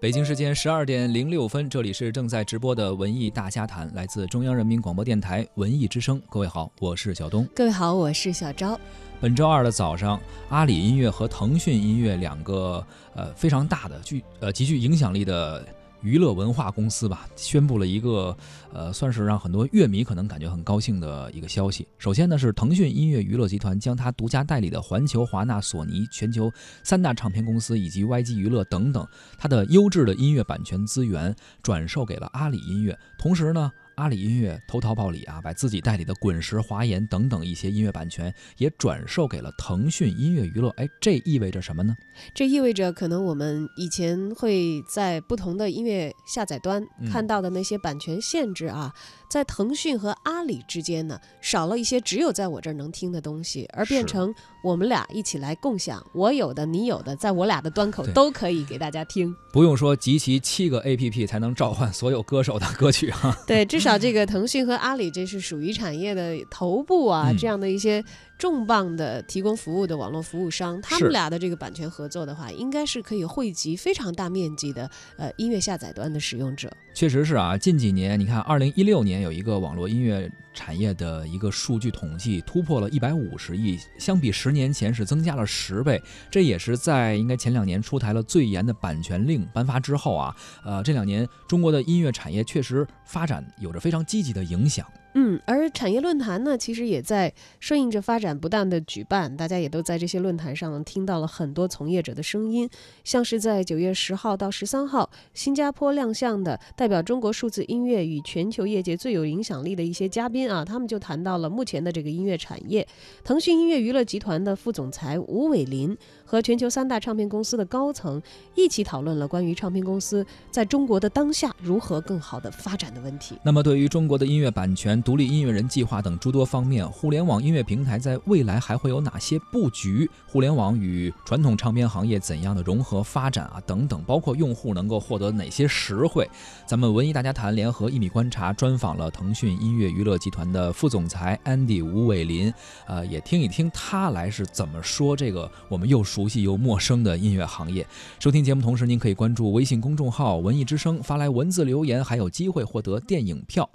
北京时间十二点零六分，这里是正在直播的文艺大家谈，来自中央人民广播电台文艺之声。各位好，我是小东。各位好，我是小昭。本周二的早上，阿里音乐和腾讯音乐两个呃非常大的具呃极具影响力的。娱乐文化公司吧，宣布了一个，呃，算是让很多乐迷可能感觉很高兴的一个消息。首先呢，是腾讯音乐娱乐集团将它独家代理的环球、华纳、索尼全球三大唱片公司以及 YG 娱乐等等它的优质的音乐版权资源转售给了阿里音乐，同时呢。阿里音乐投桃报李啊，把自己代理的滚石、华研等等一些音乐版权也转售给了腾讯音乐娱乐。哎，这意味着什么呢？这意味着可能我们以前会在不同的音乐下载端看到的那些版权限制啊，在腾讯和阿里之间呢，少了一些只有在我这儿能听的东西，而变成我们俩一起来共享，我有的你有的，在我俩的端口都可以给大家听。不用说集齐七个 APP 才能召唤所有歌手的 歌曲哈。对，至少。这个腾讯和阿里，这是属于产业的头部啊，这样的一些重磅的提供服务的网络服务商，他们俩的这个版权合作的话，应该是可以汇集非常大面积的呃音乐下载端的使用者。确实是啊，近几年你看，二零一六年有一个网络音乐产业的一个数据统计，突破了一百五十亿，相比十年前是增加了十倍。这也是在应该前两年出台了最严的版权令颁发之后啊，呃，这两年中国的音乐产业确实发展有着非常积极的影响。嗯，而产业论坛呢，其实也在顺应着发展，不断的举办。大家也都在这些论坛上听到了很多从业者的声音，像是在九月十号到十三号，新加坡亮相的代表中国数字音乐与全球业界最有影响力的一些嘉宾啊，他们就谈到了目前的这个音乐产业。腾讯音乐娱乐集团的副总裁吴伟林和全球三大唱片公司的高层一起讨论了关于唱片公司在中国的当下如何更好的发展的问题。那么，对于中国的音乐版权，独立音乐人计划等诸多方面，互联网音乐平台在未来还会有哪些布局？互联网与传统唱片行业怎样的融合发展啊？等等，包括用户能够获得哪些实惠？咱们文艺大家谈联合一米观察专访了腾讯音乐娱乐集团的副总裁 Andy 吴伟林，呃，也听一听他来是怎么说这个我们又熟悉又陌生的音乐行业。收听节目同时，您可以关注微信公众号“文艺之声”，发来文字留言，还有机会获得电影票。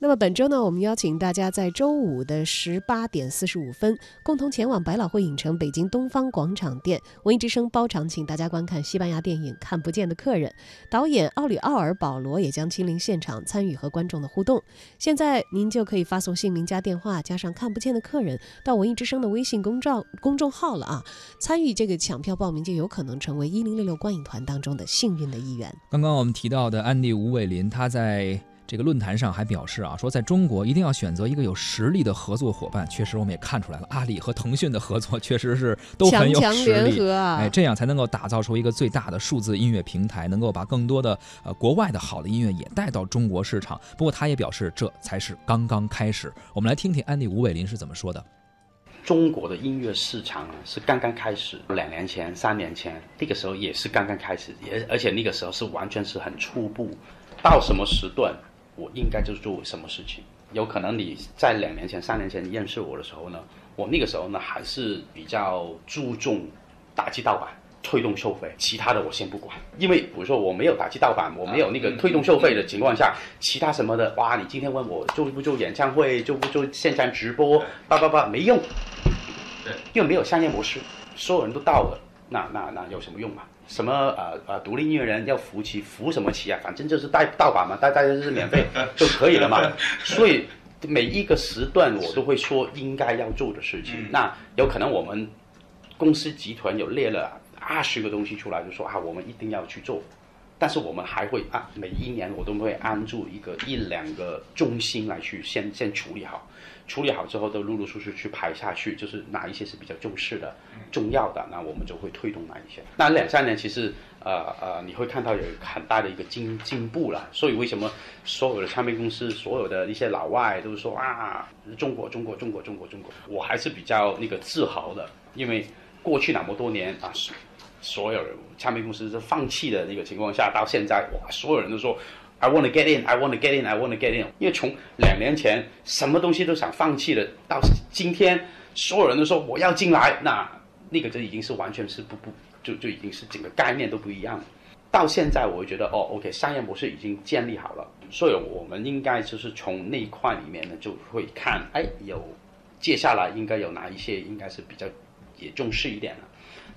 那么本周呢，我们邀请大家在周五的十八点四十五分，共同前往百老汇影城北京东方广场店，文艺之声包场，请大家观看西班牙电影《看不见的客人》，导演奥里奥尔·保罗也将亲临现场参与和观众的互动。现在您就可以发送姓名加电话加上《看不见的客人》到文艺之声的微信公众公众号了啊！参与这个抢票报名，就有可能成为一零六六观影团当中的幸运的一员。刚刚我们提到的安迪吴伟林，他在。这个论坛上还表示啊，说在中国一定要选择一个有实力的合作伙伴。确实，我们也看出来了，阿里和腾讯的合作确实是都很有实力，哎，这样才能够打造出一个最大的数字音乐平台，能够把更多的呃国外的好的音乐也带到中国市场。不过，他也表示这才是刚刚开始。我们来听听安迪吴伟林是怎么说的：中国的音乐市场是刚刚开始，两年前、三年前那个时候也是刚刚开始，也而且那个时候是完全是很初步，到什么时段？我应该就是做什么事情？有可能你在两年前、三年前认识我的时候呢，我那个时候呢还是比较注重打击盗版、推动收费，其他的我先不管。因为比如说我没有打击盗版，我没有那个推动收费的情况下，其他什么的，哇，你今天问我做不做演唱会，做不做现场直播，叭叭叭，没用。对，因为没有商业模式，所有人都到了，那那那有什么用嘛？什么呃呃，独立音乐人要扶旗，扶什么旗啊？反正就是带盗版嘛，带大家就是免费 就可以了嘛。所以每一个时段我都会说应该要做的事情。那有可能我们公司集团有列了二十个东西出来，就说啊，我们一定要去做。但是我们还会按，每一年我都会安住一个一两个中心来去先先处理好，处理好之后都陆陆续续去排下去，就是哪一些是比较重视的、重要的，那我们就会推动哪一些。那两三年其实呃呃，你会看到有很大的一个进进步了。所以为什么所有的唱片公司、所有的一些老外都说啊，中国中国中国中国中国，我还是比较那个自豪的，因为过去那么多年啊。所有人唱片公司是放弃的那个情况下，到现在哇，所有人都说 I want to get in, I want to get in, I want to get in。因为从两年前什么东西都想放弃的，到今天所有人都说我要进来，那那个就已经是完全是不不就就已经是整个概念都不一样。到现在我会觉得哦，OK，商业模式已经建立好了，所以我们应该就是从那一块里面呢，就会看，哎，有接下来应该有哪一些应该是比较也重视一点了。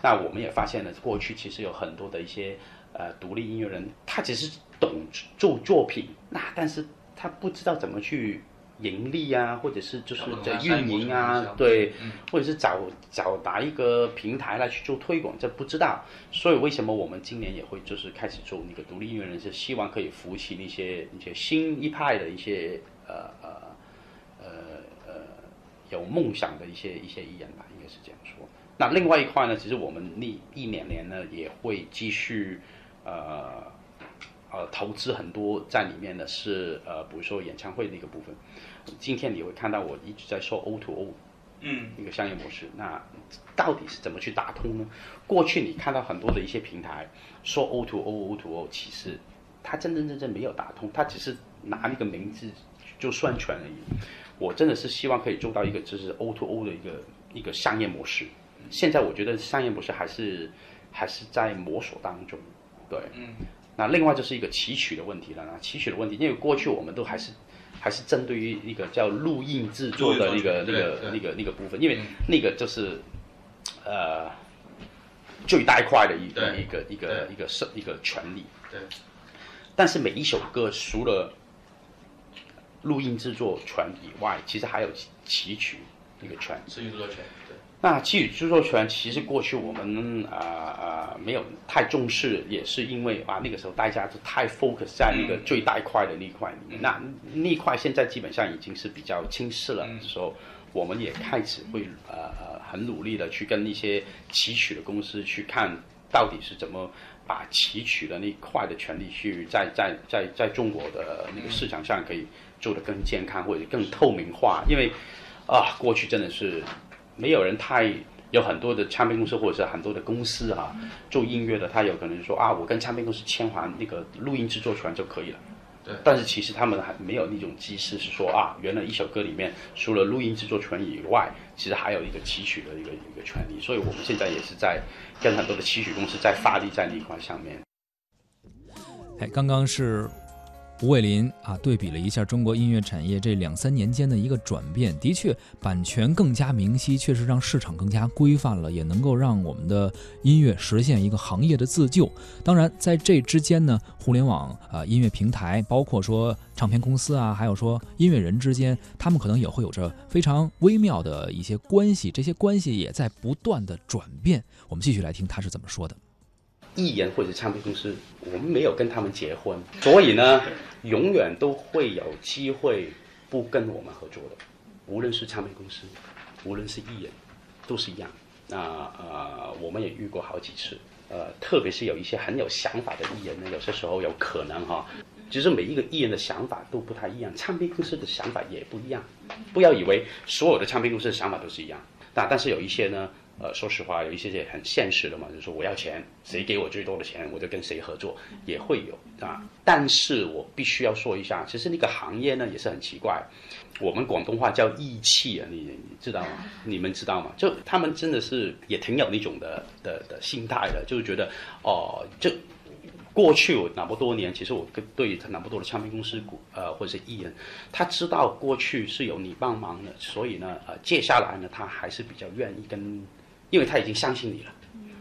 那我们也发现了，过去其实有很多的一些呃独立音乐人，他只是懂做作品，那但是他不知道怎么去。盈利啊，或者是就是在运营啊，对，或者是找找哪一个平台来去做推广，这不知道。所以为什么我们今年也会就是开始做那个独立音乐人，是希望可以扶起那些那些新一派的一些呃呃呃呃有梦想的一些一些艺人吧，应该是这样说。那另外一块呢，其实我们那一两年呢也会继续呃呃投资很多在里面的是呃比如说演唱会那个部分。今天你会看到我一直在说 O to O，嗯，一个商业模式。那到底是怎么去打通呢？过去你看到很多的一些平台说 O to O，O to O，其实它真真正正没有打通，它只是拿那个名字就算全而已。我真的是希望可以做到一个就是 O to O 的一个一个商业模式。现在我觉得商业模式还是还是在摸索当中，对，嗯。那另外就是一个提取的问题了。那提取的问题，因为过去我们都还是。还是针对于一个叫录音制作的那个、那个、那个、那个部分，因为那个就是，呃，最大块的一个、一个、一个、一个是一个权利。对。但是每一首歌除了录音制作权以外，其实还有词曲那个权。词曲著作权。对那基于著作权，其实过去我们啊啊没有太重视，也是因为啊那个时候大家都太 focus 在那个最大块的那一块里面。那那一块现在基本上已经是比较轻视了。时候，我们也开始会呃呃很努力的去跟一些提取的公司去看到底是怎么把提取的那块的权利去在在在在中国的那个市场上可以做得更健康或者更透明化。因为啊过去真的是。没有人太有很多的唱片公司或者是很多的公司啊，做音乐的，他有可能说啊，我跟唱片公司签完那个录音制作权就可以了。对。但是其实他们还没有那种机制，是说啊，原来一首歌里面除了录音制作权以外，其实还有一个提取的一个一个权利。所以我们现在也是在跟很多的提取公司在发力在那一块上面。哎，刚刚是。吴伟林啊，对比了一下中国音乐产业这两三年间的一个转变，的确，版权更加明晰，确实让市场更加规范了，也能够让我们的音乐实现一个行业的自救。当然，在这之间呢，互联网啊，音乐平台，包括说唱片公司啊，还有说音乐人之间，他们可能也会有着非常微妙的一些关系，这些关系也在不断的转变。我们继续来听他是怎么说的。艺人或者唱片公司，我们没有跟他们结婚，所以呢，永远都会有机会不跟我们合作的。无论是唱片公司，无论是艺人，都是一样。那呃，我们也遇过好几次。呃，特别是有一些很有想法的艺人呢，有些时候有可能哈，其实每一个艺人的想法都不太一样，唱片公司的想法也不一样。不要以为所有的唱片公司的想法都是一样。但但是有一些呢。呃，说实话，有一些也很现实的嘛，就是说我要钱，谁给我最多的钱，我就跟谁合作，也会有啊。但是我必须要说一下，其实那个行业呢也是很奇怪，我们广东话叫义气啊，你你知道吗？你们知道吗？就他们真的是也挺有那种的的的心态的，就是觉得哦，就过去我那么多年，其实我跟对那么多的唱片公司股呃或者是艺人，他知道过去是有你帮忙的，所以呢呃接下来呢他还是比较愿意跟。因为他已经相信你了，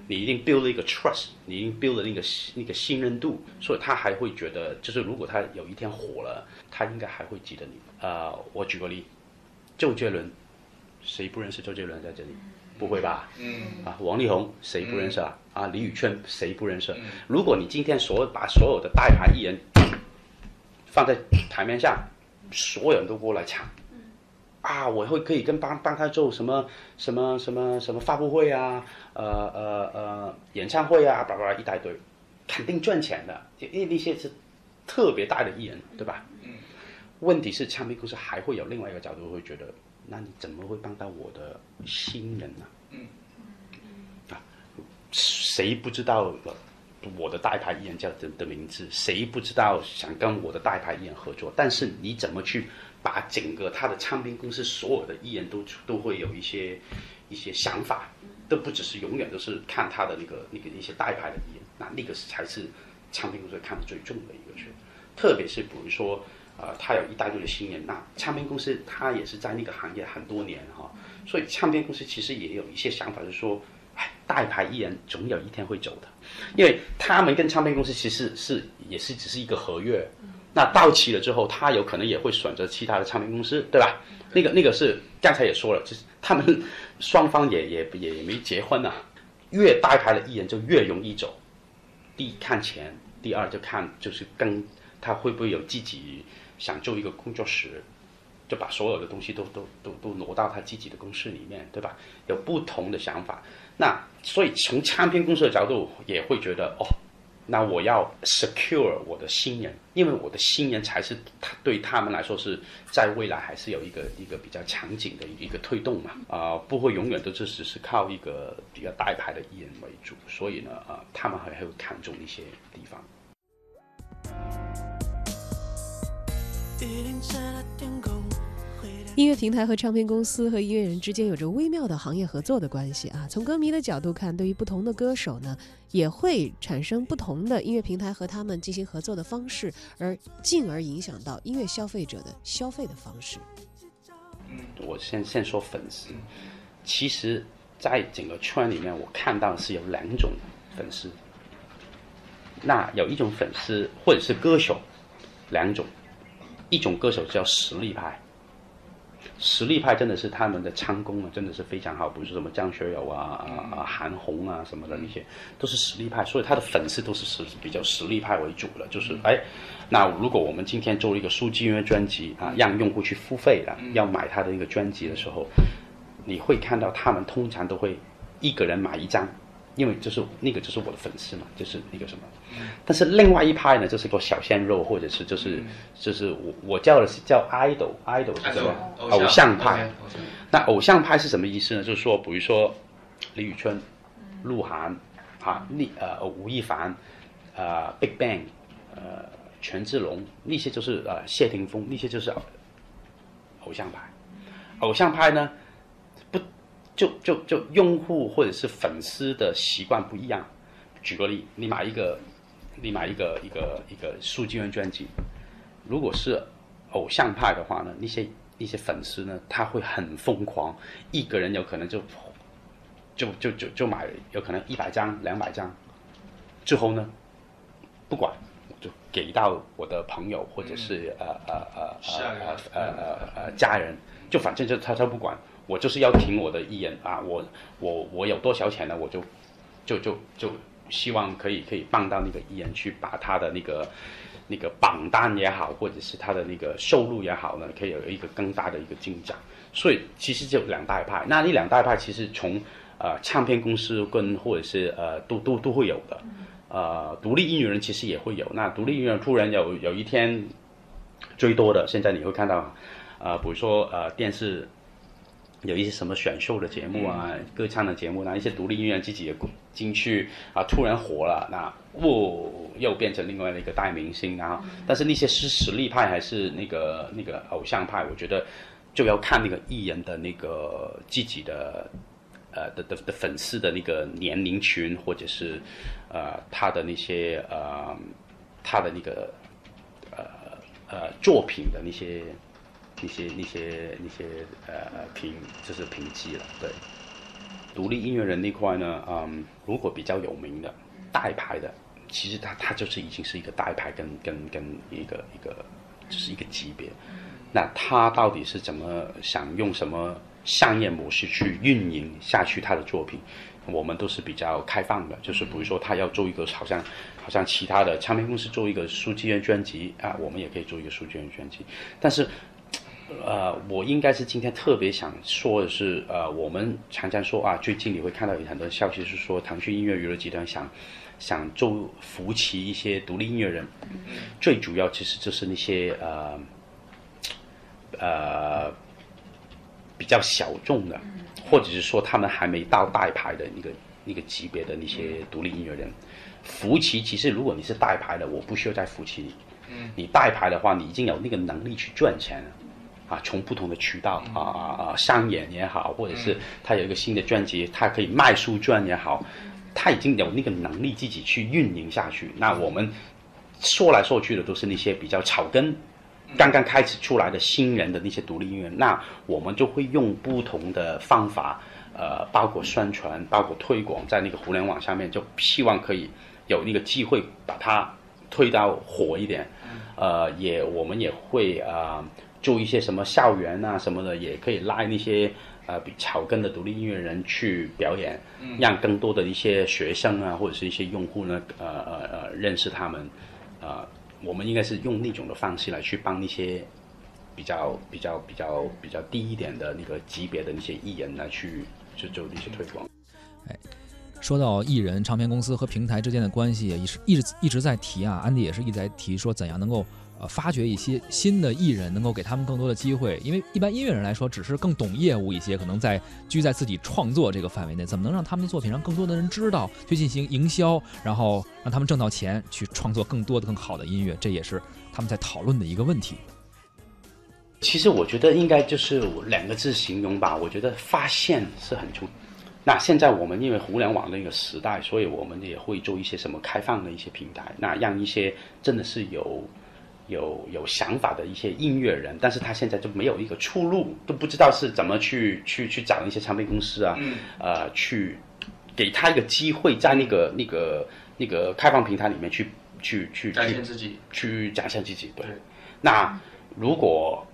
你一定 build 了一个 trust，你已经 build 了那个那个信任度，所以他还会觉得，就是如果他有一天火了，他应该还会记得你。呃，我举个例，周杰伦，谁不认识周杰伦在这里？不会吧？嗯。啊，王力宏谁不认识啊？啊，李宇春谁不认识？如果你今天所有把所有的大牌艺人放在台面上，所有人都过来抢。啊，我会可以跟帮帮他做什么什么什么什么发布会啊，呃呃呃演唱会啊，叭叭一大堆，肯定赚钱的，因为那些是特别大的艺人，对吧？嗯。问题是唱片公司还会有另外一个角度，会觉得，那你怎么会帮到我的新人呢？嗯。啊，谁不知道我的大牌艺人叫的的名字？谁不知道想跟我的大牌艺人合作？但是你怎么去？把整个他的唱片公司所有的艺人都都会有一些一些想法，都不只是永远都是看他的那个那个一些代牌的艺人，那那个才是唱片公司看的最重的一个事，特别是比如说，呃，他有一大堆的新人，那唱片公司他也是在那个行业很多年哈，所以唱片公司其实也有一些想法，就是说，哎，大牌艺人总有一天会走的，因为他们跟唱片公司其实是也是只是一个合约，那到期了之后，他有可能也会选择其他的唱片公司，对吧？那个那个是刚才也说了，就是他们双方也也也没结婚呐，越大牌的艺人就越容易走。第一看钱，第二就看就是跟他会不会有自己想做一个工作室，就把所有的东西都都都都挪到他自己的公司里面，对吧？有不同的想法，那所以从唱片公司的角度也会觉得哦。那我要 secure 我的新人，因为我的新人才是他对他们来说是在未来还是有一个一个比较强劲的一个推动嘛，啊，不会永远都只是靠一个比较大牌的艺人为主，所以呢，啊，他们还会看重一些地方。音乐平台和唱片公司和音乐人之间有着微妙的行业合作的关系啊。从歌迷的角度看，对于不同的歌手呢，也会产生不同的音乐平台和他们进行合作的方式，而进而影响到音乐消费者的消费的方式。我先先说粉丝，其实，在整个圈里面，我看到是有两种粉丝。那有一种粉丝或者是歌手，两种，一种歌手叫实力派。实力派真的是他们的唱功啊，真的是非常好，比如说什么张学友啊、啊啊韩红啊什么的那些，都是实力派，所以他的粉丝都是实比较实力派为主的。就是哎，那如果我们今天做一个数据音乐专辑啊，让用户去付费的，要买他的一个专辑的时候，你会看到他们通常都会一个人买一张。因为就是那个就是我的粉丝嘛，就是那个什么，但是另外一派呢，就是个小鲜肉，或者是就是就是我我叫的是叫 idol idol 是什么？偶像派。那偶像派是什么意思呢？就是说，比如说李宇春、鹿晗啊，那呃吴亦凡，呃 Big Bang，呃权志龙，那些就是呃谢霆锋，那些就是偶像派。偶像派呢？就就就用户或者是粉丝的习惯不一样。举个例，你买一个，你买一个一个一个数据源专辑，如果是偶像派的话呢，那些那些粉丝呢，他会很疯狂，一个人有可能就就就就就买，有可能一百张两百张，之后呢，不管，就给到我的朋友或者是呃呃呃呃呃呃呃家人，就反正就他他不管。我就是要听我的艺人啊，我我我有多少钱呢？我就就就就希望可以可以帮到那个艺人去把他的那个那个榜单也好，或者是他的那个收入也好呢，可以有一个更大的一个进展。所以其实就两大派，那那两大派其实从呃唱片公司跟或者是呃都都都会有的，呃独立音乐人其实也会有。那独立音乐人突然有有一天最多的，现在你会看到啊，比如说呃电视。有一些什么选秀的节目啊，歌唱的节目啊，一些独立音乐自己也进去啊，突然火了，那哦，又变成另外的一个大明星啊。但是那些是实力派还是那个那个偶像派，我觉得就要看那个艺人的那个自己的呃的的的粉丝的那个年龄群，或者是呃他的那些呃他的那个呃呃作品的那些。一些那些那些呃评就是评级了，对。独立音乐人那块呢，嗯，如果比较有名的大牌的，其实他他就是已经是一个大牌，跟跟跟一个一个就是一个级别。那他到底是怎么想用什么商业模式去运营下去他的作品？我们都是比较开放的，就是比如说他要做一个好像好像其他的唱片公司做一个数据源专辑啊，我们也可以做一个数据源专辑，但是。呃，我应该是今天特别想说的是，呃，我们常常说啊，最近你会看到有很多消息是说，腾讯音乐娱乐集团想想做扶持一些独立音乐人，最主要其实就是那些呃呃比较小众的，或者是说他们还没到大牌的那个那个级别的那些独立音乐人，扶持其实如果你是大牌的，我不需要再扶持你，你大牌的话，你已经有那个能力去赚钱了。啊，从不同的渠道啊啊啊，商演也好，或者是他有一个新的专辑，他可以卖书赚也好，他已经有那个能力自己去运营下去。那我们说来说去的都是那些比较草根、刚刚开始出来的新人的那些独立音乐，那我们就会用不同的方法，呃，包括宣传、包括推广，在那个互联网上面，就希望可以有那个机会把它推到火一点。呃，也我们也会啊。做一些什么校园啊什么的，也可以拉那些呃比草根的独立音乐人去表演，让更多的一些学生啊或者是一些用户呢，呃呃呃认识他们，呃，我们应该是用那种的方式来去帮那些比较比较比较比较低一点的那个级别的那些艺人来去去做一些推广。哎，说到艺人、唱片公司和平台之间的关系，也是一直一直在提啊，安迪也是一直在提说怎样能够。呃，发掘一些新的艺人，能够给他们更多的机会。因为一般音乐人来说，只是更懂业务一些，可能在居在自己创作这个范围内，怎么能让他们的作品让更多的人知道，去进行营销，然后让他们挣到钱，去创作更多的更好的音乐，这也是他们在讨论的一个问题。其实我觉得应该就是两个字形容吧，我觉得发现是很重。那现在我们因为互联网的一个时代，所以我们也会做一些什么开放的一些平台，那让一些真的是有。有有想法的一些音乐人，但是他现在就没有一个出路，都不知道是怎么去去去找一些唱片公司啊，呃，去给他一个机会，在那个那个那个开放平台里面去去去展现自己，去展现自己。对，那如果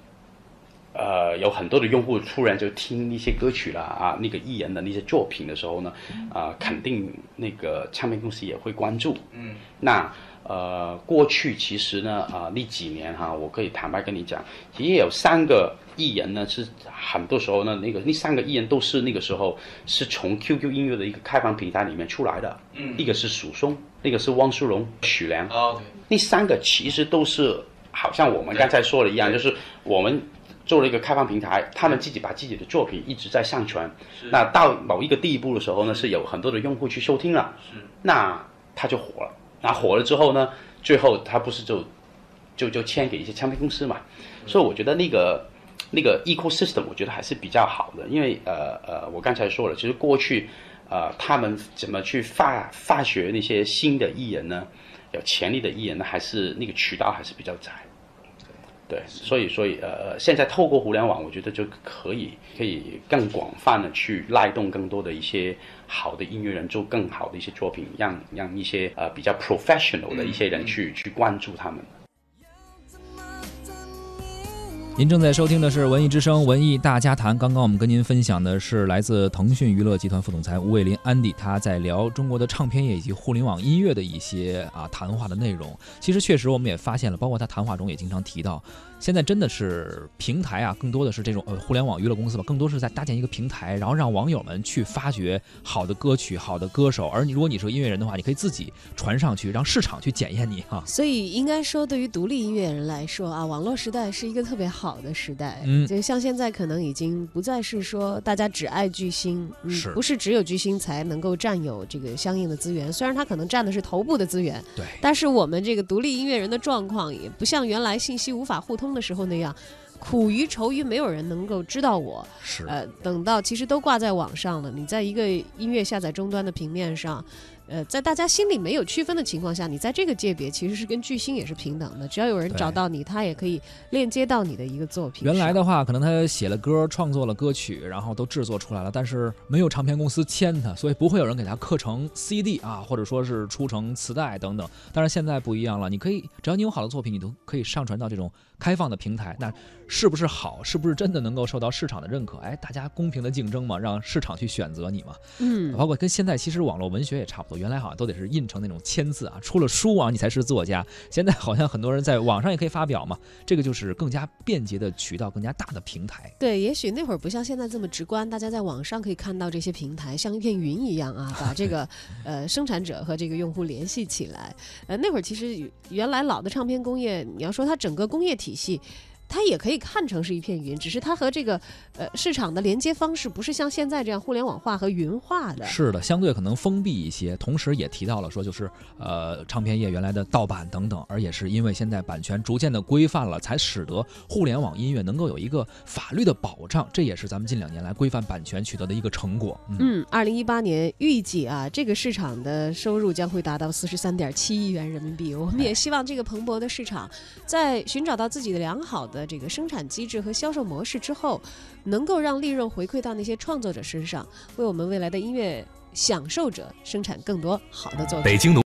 呃有很多的用户突然就听一些歌曲了啊，那个艺人的那些作品的时候呢，啊，肯定那个唱片公司也会关注。嗯，那。呃，过去其实呢，啊，那几年哈，我可以坦白跟你讲，其实有三个艺人呢，是很多时候呢，那个那三个艺人都是那个时候是从 QQ 音乐的一个开放平台里面出来的。嗯，一个是蜀松，那个是汪苏泷、许良。哦，那三个其实都是好像我们刚才说的一样，就是我们做了一个开放平台，他们自己把自己的作品一直在上传。那到某一个地步的时候呢，是有很多的用户去收听了。是。那他就火了。那火了之后呢？最后他不是就就就签给一些唱片公司嘛？所以我觉得那个那个 ecosystem 我觉得还是比较好的，因为呃呃，我刚才说了，其实过去呃他们怎么去发发掘那些新的艺人呢？有潜力的艺人呢，还是那个渠道还是比较窄。对，所以所以呃，现在透过互联网，我觉得就可以可以更广泛的去拉动更多的一些好的音乐人做更好的一些作品，让让一些呃比较 professional 的一些人去去关注他们。您正在收听的是《文艺之声·文艺大家谈》。刚刚我们跟您分享的是来自腾讯娱乐集团副总裁吴伟林安迪，他在聊中国的唱片业以及互联网音乐的一些啊谈话的内容。其实确实我们也发现了，包括他谈话中也经常提到。现在真的是平台啊，更多的是这种呃互联网娱乐公司吧，更多是在搭建一个平台，然后让网友们去发掘好的歌曲、好的歌手。而你如果你是音乐人的话，你可以自己传上去，让市场去检验你哈。所以应该说，对于独立音乐人来说啊，网络时代是一个特别好的时代。嗯，就像现在可能已经不再是说大家只爱巨星，是不是只有巨星才能够占有这个相应的资源？虽然他可能占的是头部的资源，对，但是我们这个独立音乐人的状况也不像原来信息无法互通。的时候那样，苦于愁于没有人能够知道我，是呃，等到其实都挂在网上了，你在一个音乐下载终端的平面上。呃，在大家心里没有区分的情况下，你在这个界别其实是跟巨星也是平等的。只要有人找到你，他也可以链接到你的一个作品。原来的话，可能他写了歌，创作了歌曲，然后都制作出来了，但是没有唱片公司签他，所以不会有人给他刻成 CD 啊，或者说是出成磁带等等。但是现在不一样了，你可以只要你有好的作品，你都可以上传到这种开放的平台。那是不是好？是不是真的能够受到市场的认可？哎，大家公平的竞争嘛，让市场去选择你嘛。嗯，包括跟现在其实网络文学也差不多。原来好像都得是印成那种签字啊，出了书啊你才是作家。现在好像很多人在网上也可以发表嘛，这个就是更加便捷的渠道，更加大的平台。对，也许那会儿不像现在这么直观，大家在网上可以看到这些平台像一片云一样啊，把这个 呃生产者和这个用户联系起来。呃，那会儿其实原来老的唱片工业，你要说它整个工业体系。它也可以看成是一片云，只是它和这个呃市场的连接方式不是像现在这样互联网化和云化的。是的，相对可能封闭一些。同时也提到了说，就是呃，唱片业原来的盗版等等，而也是因为现在版权逐渐的规范了，才使得互联网音乐能够有一个法律的保障。这也是咱们近两年来规范版权取得的一个成果。嗯，二零一八年预计啊，这个市场的收入将会达到四十三点七亿元人民币。我们也希望这个蓬勃的市场，在寻找到自己的良好的的这个生产机制和销售模式之后，能够让利润回馈到那些创作者身上，为我们未来的音乐享受者生产更多好的作品。北京。